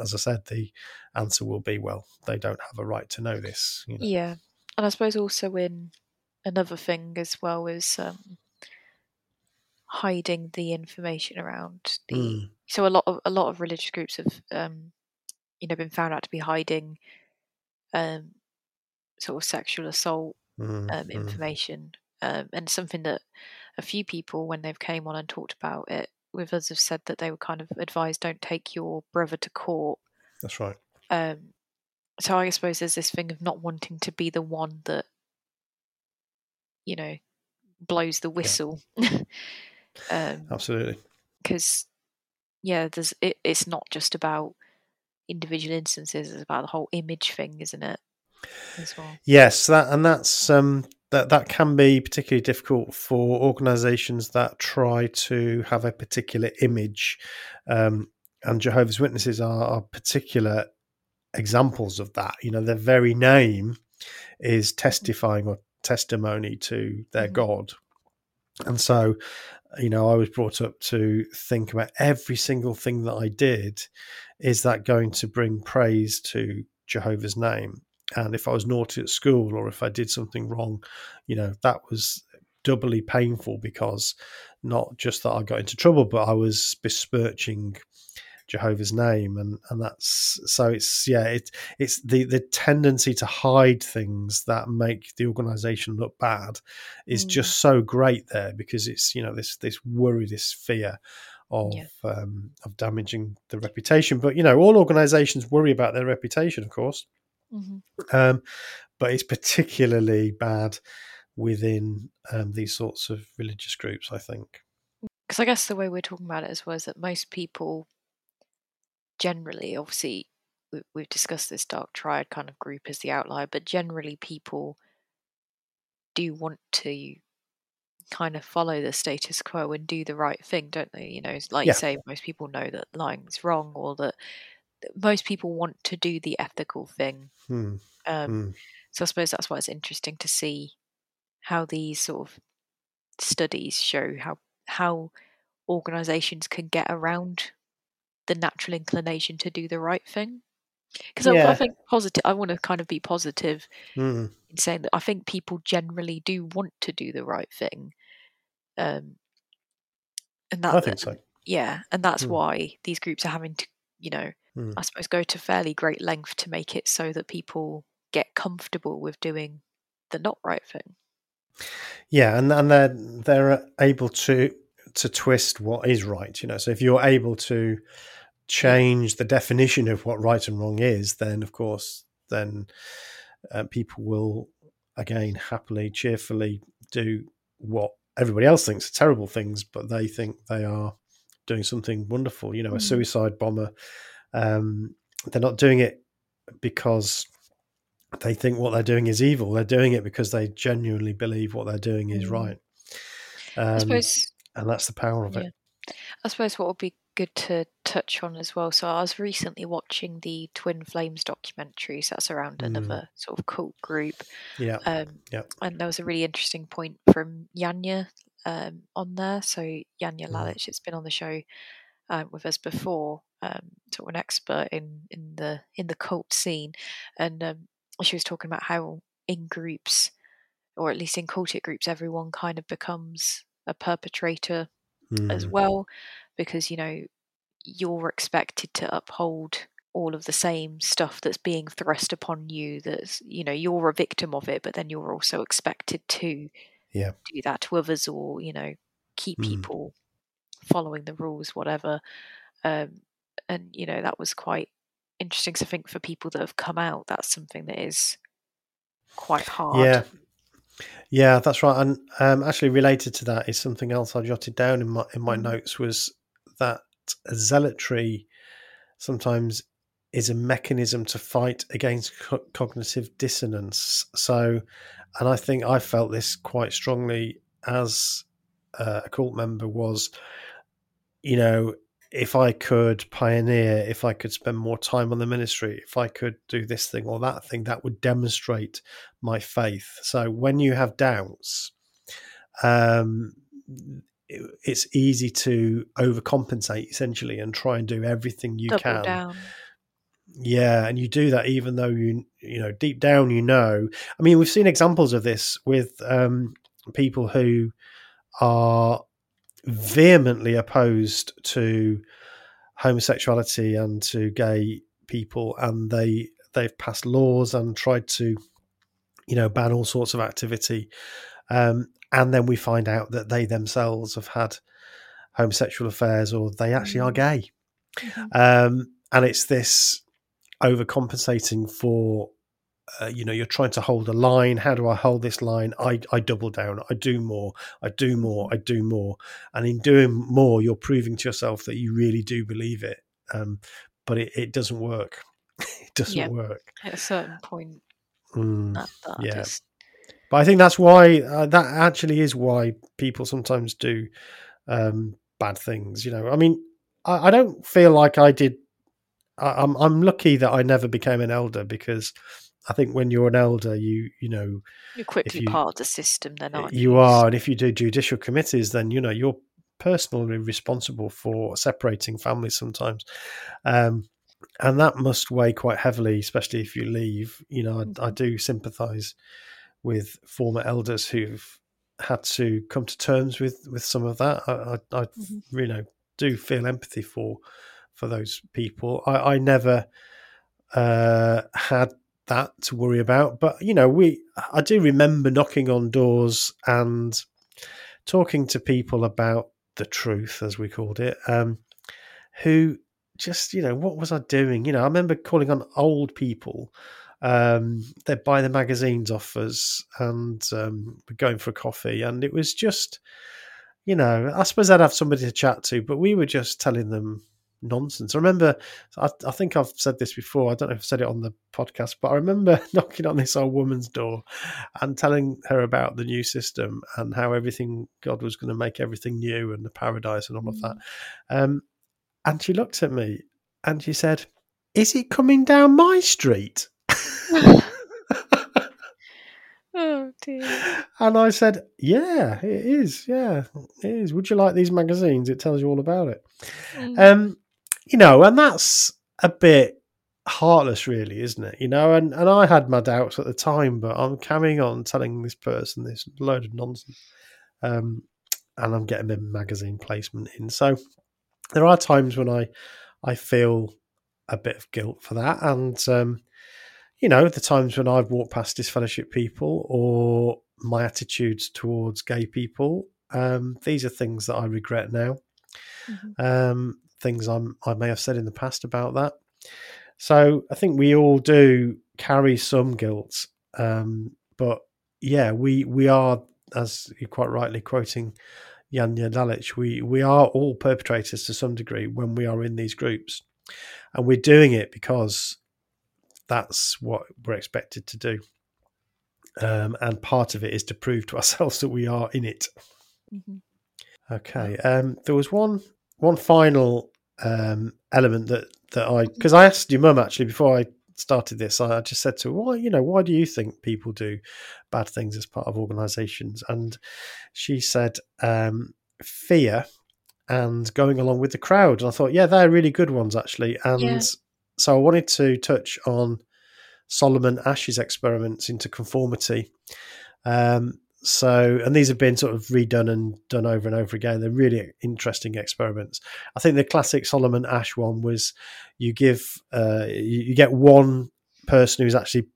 as I said, the answer will be, well, they don't have a right to know this. You know? Yeah, and I suppose also in another thing as well is um, hiding the information around the. Mm, So a lot of a lot of religious groups have, um, you know, been found out to be hiding, um, sort of sexual assault mm. information, um, and something that a few people, when they've came on and talked about it with us, have said that they were kind of advised don't take your brother to court. That's right. Um, so I suppose there's this thing of not wanting to be the one that, you know, blows the whistle. um, Absolutely. because yeah, there's it, it's not just about individual instances; it's about the whole image thing, isn't it? As well. Yes, that and that's um, that that can be particularly difficult for organisations that try to have a particular image, um, and Jehovah's Witnesses are, are, particular examples of that. You know, their very name is testifying or testimony to their mm-hmm. God, and so you know, I was brought up to think about every single thing that I did. Is that going to bring praise to Jehovah's name? And if I was naughty at school or if I did something wrong, you know, that was doubly painful because not just that I got into trouble, but I was besmirching Jehovah's name, and and that's so it's yeah it it's the the tendency to hide things that make the organisation look bad is mm. just so great there because it's you know this this worry this fear of yeah. um, of damaging the reputation, but you know all organisations worry about their reputation, of course, mm-hmm. um, but it's particularly bad within um, these sorts of religious groups, I think. Because I guess the way we're talking about it as well is that most people generally, obviously, we've discussed this dark triad kind of group as the outlier, but generally, people do want to kind of follow the status quo and do the right thing, don't they? You know, like yeah. you say, most people know that lying's wrong, or that most people want to do the ethical thing. Hmm. Um, hmm. So I suppose that's why it's interesting to see how these sort of studies show how how organizations can get around the natural inclination to do the right thing. Because yeah. I, I, think positive. I want to kind of be positive mm. in saying that I think people generally do want to do the right thing. Um, and that I think so. Yeah, and that's mm. why these groups are having to, you know, mm. I suppose go to fairly great length to make it so that people get comfortable with doing the not right thing. Yeah, and and they're they're able to to twist what is right. You know, so if you're able to change the definition of what right and wrong is, then of course, then uh, people will again happily, cheerfully do what everybody else thinks are terrible things, but they think they are doing something wonderful. You know, mm. a suicide bomber. Um, they're not doing it because they think what they're doing is evil. They're doing it because they genuinely believe what they're doing is mm. right. Um, I suppose, and that's the power of yeah. it. I suppose what would be good to touch on as well. So I was recently watching the Twin Flames documentary. So that's around mm. another sort of cult group. Yeah. Um, yeah. And there was a really interesting point from Janja um, on there. So Janja mm. Lalich, it's been on the show um, with us before, um, sort of an expert in in the in the cult scene, and um, she was talking about how in groups, or at least in cultic groups, everyone kind of becomes a perpetrator mm. as well because you know you're expected to uphold all of the same stuff that's being thrust upon you that's you know you're a victim of it but then you're also expected to yeah. do that to others or you know keep mm. people following the rules whatever um, and you know that was quite interesting so i think for people that have come out that's something that is quite hard yeah yeah, that's right. And um, actually, related to that is something else I jotted down in my in my mm. notes was that zealotry sometimes is a mechanism to fight against co- cognitive dissonance. So, and I think I felt this quite strongly as uh, a cult member was, you know, if I could pioneer, if I could spend more time on the ministry, if I could do this thing or that thing, that would demonstrate my faith. So when you have doubts, um, it's easy to overcompensate essentially and try and do everything you Double can. Down. Yeah, and you do that even though you you know deep down you know. I mean, we've seen examples of this with um, people who are vehemently opposed to homosexuality and to gay people, and they they've passed laws and tried to, you know, ban all sorts of activity. Um, and then we find out that they themselves have had homosexual affairs or they actually are mm. gay. Mm-hmm. Um, and it's this overcompensating for uh, you know you're trying to hold a line how do i hold this line i i double down i do more i do more i do more and in doing more you're proving to yourself that you really do believe it um, but it, it doesn't work it doesn't yeah. work at a certain point mm, that, that yeah. Just, But I think that's why uh, that actually is why people sometimes do um, bad things. You know, I mean, I, I don't feel like I did. I, I'm I'm lucky that I never became an elder because I think when you're an elder, you you know You're quickly you- part of the system, then aren't you are, and if you do judicial committees, then you know you're personally responsible for separating families sometimes, um, and that must weigh quite heavily, especially if you leave. You know, I, I do sympathise with former elders who've had to come to terms with with some of that. I, I, I Mhm. you know do feel empathy for for those people. I, I never uh, had that to worry about, but you know, we I do remember knocking on doors and talking to people about the truth, as we called it, um, who just you know what was I doing? You know, I remember calling on old people. Um, they'd buy the magazines off us, and um, we're going for a coffee, and it was just you know, I suppose I'd have somebody to chat to, but we were just telling them nonsense. I remember, I, I think I've said this before. I don't know if I've said it on the podcast, but I remember knocking on this old woman's door and telling her about the new system and how everything, God was going to make everything new and the paradise and all of that. Um, and she looked at me and she said, Is it coming down my street? Oh dear. And I said, Yeah, it is. Yeah, it is. Would you like these magazines? It tells you all about it. Mm. Um, you know, and that's a bit heartless, really, isn't it? You know, and, and I had my doubts at the time, but I'm carrying on telling this person this load of nonsense. Um, and I'm getting a magazine placement in. So there are times when I I feel a bit of guilt for that. And um, you know, the times when I've walked past disfellowship people or my attitudes towards gay people, um, these are things that I regret now. Mhm. Um, things I'm, I may have said in the past about that. So I think we all do carry some guilt. Um, but yeah, we, we are, as you're quite rightly quoting Janja Lalich, we, we are all perpetrators to some degree when we are in these groups. And we're doing it because that's what we're expected to do. Um, and part of it is to prove to ourselves that we are in it. Mhm. Okay. Um, there was one one final um, element that that I because I asked your mum actually before I started this. I just said to her, "Why, you know, why do you think people do bad things as part of organisations? And she said, um, "Fear and going along with the crowd." And I thought, yeah, they're really good ones actually. And Yeah. so I wanted to touch on Solomon Asch's experiments into conformity. Um, so, and these have been sort of redone and done over and over again. They're really interesting experiments. I think the classic Solomon Asch one was you give, uh, you, you get one person who's actually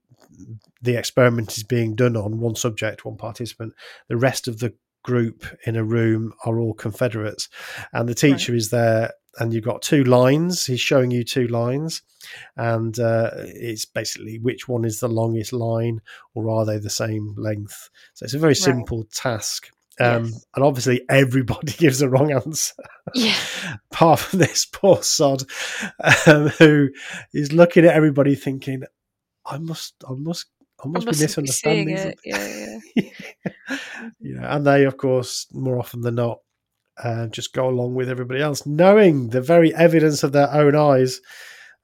the experiment is being done on, one subject, one participant. The rest of the group in a room are all Confederates, and the teacher is there. And you've got two lines. He's showing you two lines, and uh, it's basically which one is the longest line, or are they the same length? So it's a very simple task. Um, Yes. And obviously, everybody gives the wrong answer, Yeah. apart from this poor sod um, who is looking at everybody thinking, "I must, I must, I I must be mustn't be misunderstanding." it. something." Yeah, yeah. yeah, and they, of course, more often than not, uh, just go along with everybody else, knowing the very evidence of their own eyes.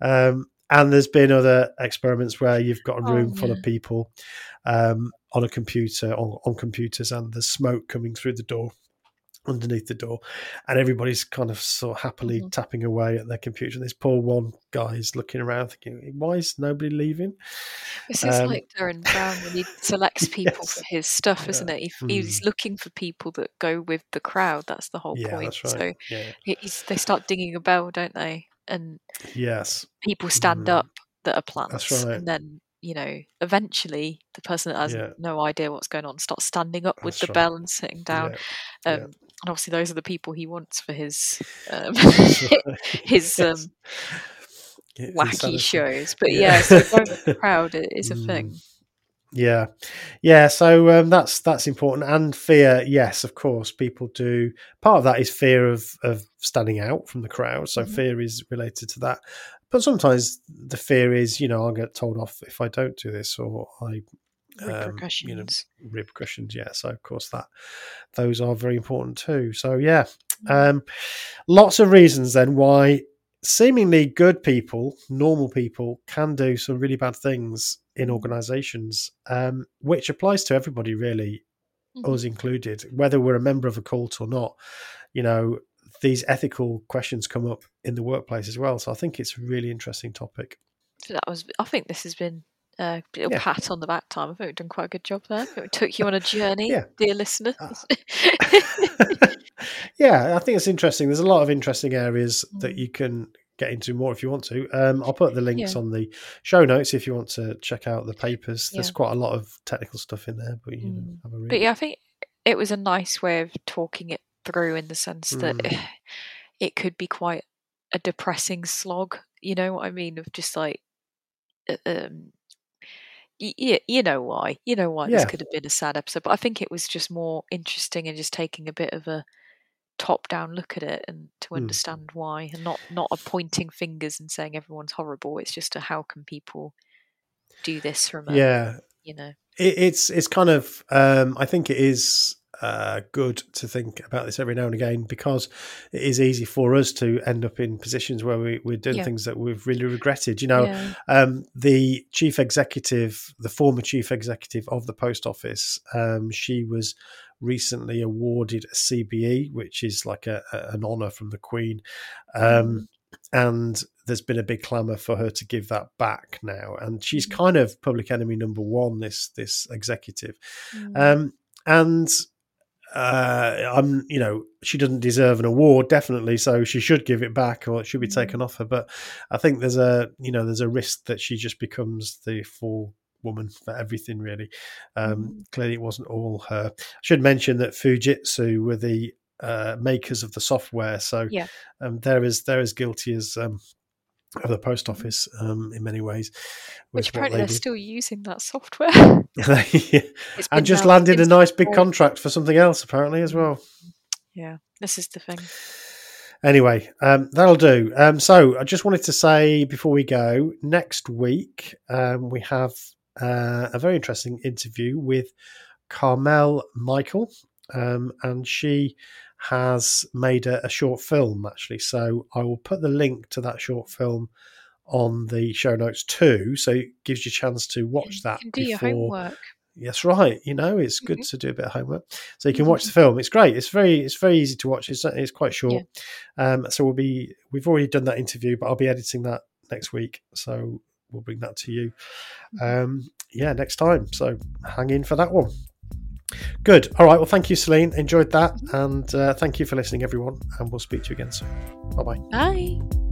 Um, and there's been other experiments where you've got a Oh, room full yeah. of people um, on a computer, on, on computers, and there's smoke coming through the door, underneath the door, and everybody's kind of sort of happily Mhm. tapping away at their computer. And this poor one guy is looking around, thinking, "Why is nobody leaving?" This is Um, like Derren Brown when he selects people Yes. for his stuff, isn't it? He, Mm. He's looking for people that go with the crowd. That's the whole yeah, point. right. So yeah. he- they start dinging a bell, don't they? And Yes. people stand Mm. up that are plants, right. and then you know, eventually, the person that has Yeah. no idea what's going on starts standing up with That's the right. bell and sitting down. Yeah. Um, yeah. And obviously, those are the people he wants for his um, his um, wacky insanity. shows. But Yeah. so going with the crowd is a Mm. thing. Yeah, yeah. So um, that's that's important. And fear, yes, of course, people do. Part of that is fear of of standing out from the crowd. So Mhm. fear is related to that. But sometimes the fear is, you know, I'll get told off if I don't do this, or I repercussions. Um, you know, repercussions. Yeah. So of course that those are very important too. So yeah, mm. um, lots of reasons then why seemingly good people, normal people, can do some really bad things in mm. organisations, um, which applies to everybody really, mm-hmm. us included, whether we're a member of a cult or not. You know, these ethical questions come up in the workplace as well. So I think it's a really interesting topic. So that was. I think this has been a little yeah. pat on the back time. I think we've done quite a good job there. It took you on a journey, yeah. dear listeners. Uh, yeah, I think it's interesting. There's a lot of interesting areas mm. that you can get into more if you want to. Um, I'll put the links yeah. on the show notes if you want to check out the papers. There's quite a lot of technical stuff in there, but you mm. know, have a read. But yeah, I think it was a nice way of talking it through in the sense that mm. it could be quite a depressing slog. You know what I mean? Of just like, uh, um, you, you know why? You know why yeah. this could have been a sad episode. But I think it was just more interesting and just taking a bit of a top down look at it and to hmm. understand mm. why and not not a pointing fingers and saying everyone's horrible it's just a how can people do this from a, yeah you know it, it's it's kind of um i think it is uh, good to think about this every now and again because it is easy for us to end up in positions where we, we're doing yeah. things that we've really regretted. You know, yeah. um, the chief executive, the former chief executive of the post office, um, she was recently awarded a CBE, which is like a, a, an honour from the Queen. Um, mm. and there's been a big clamour for her to give that back now, and she's mm. kind of public enemy number one. This this executive, mm. um, and uh, I'm, you know, she doesn't deserve an award, definitely. So she should give it back, or it should be mm. taken off her. But I think there's a, you know, there's a risk that she just becomes the full woman for everything. Really, um, mm. clearly it wasn't all her. I should mention that Fujitsu were the uh, makers of the software, so yeah. um, they're as they're as guilty as um, of the post office um, in many ways. Which apparently they are still using that software. yeah. And just landed a nice big contract for something else apparently as well. Yeah, this is the thing. Anyway, um, that'll do. Um, so I just wanted to say before we go, next week um, we have uh, a very interesting interview with Carmel Mikol, um, and she has made a, a, short film actually. So I will put the link to that short film on the show notes too, so it gives you a chance to watch that. do before. your homework. Yes, right. You know, it's good mm-hmm. to do a bit of homework, so you can watch the mm-hmm. film. It's great. It's very, it's very easy to watch. It's it's quite short. Yeah. Um, so we'll be, we've already done that interview, but I'll be editing that next week. So we'll bring that to you. Mm-hmm. Um, yeah, next time. So hang in for that one. Good. All right. Well, thank you, Celine. Enjoyed that. And uh, thank you for listening, everyone. And we'll speak to you again soon. Bye-bye. Bye.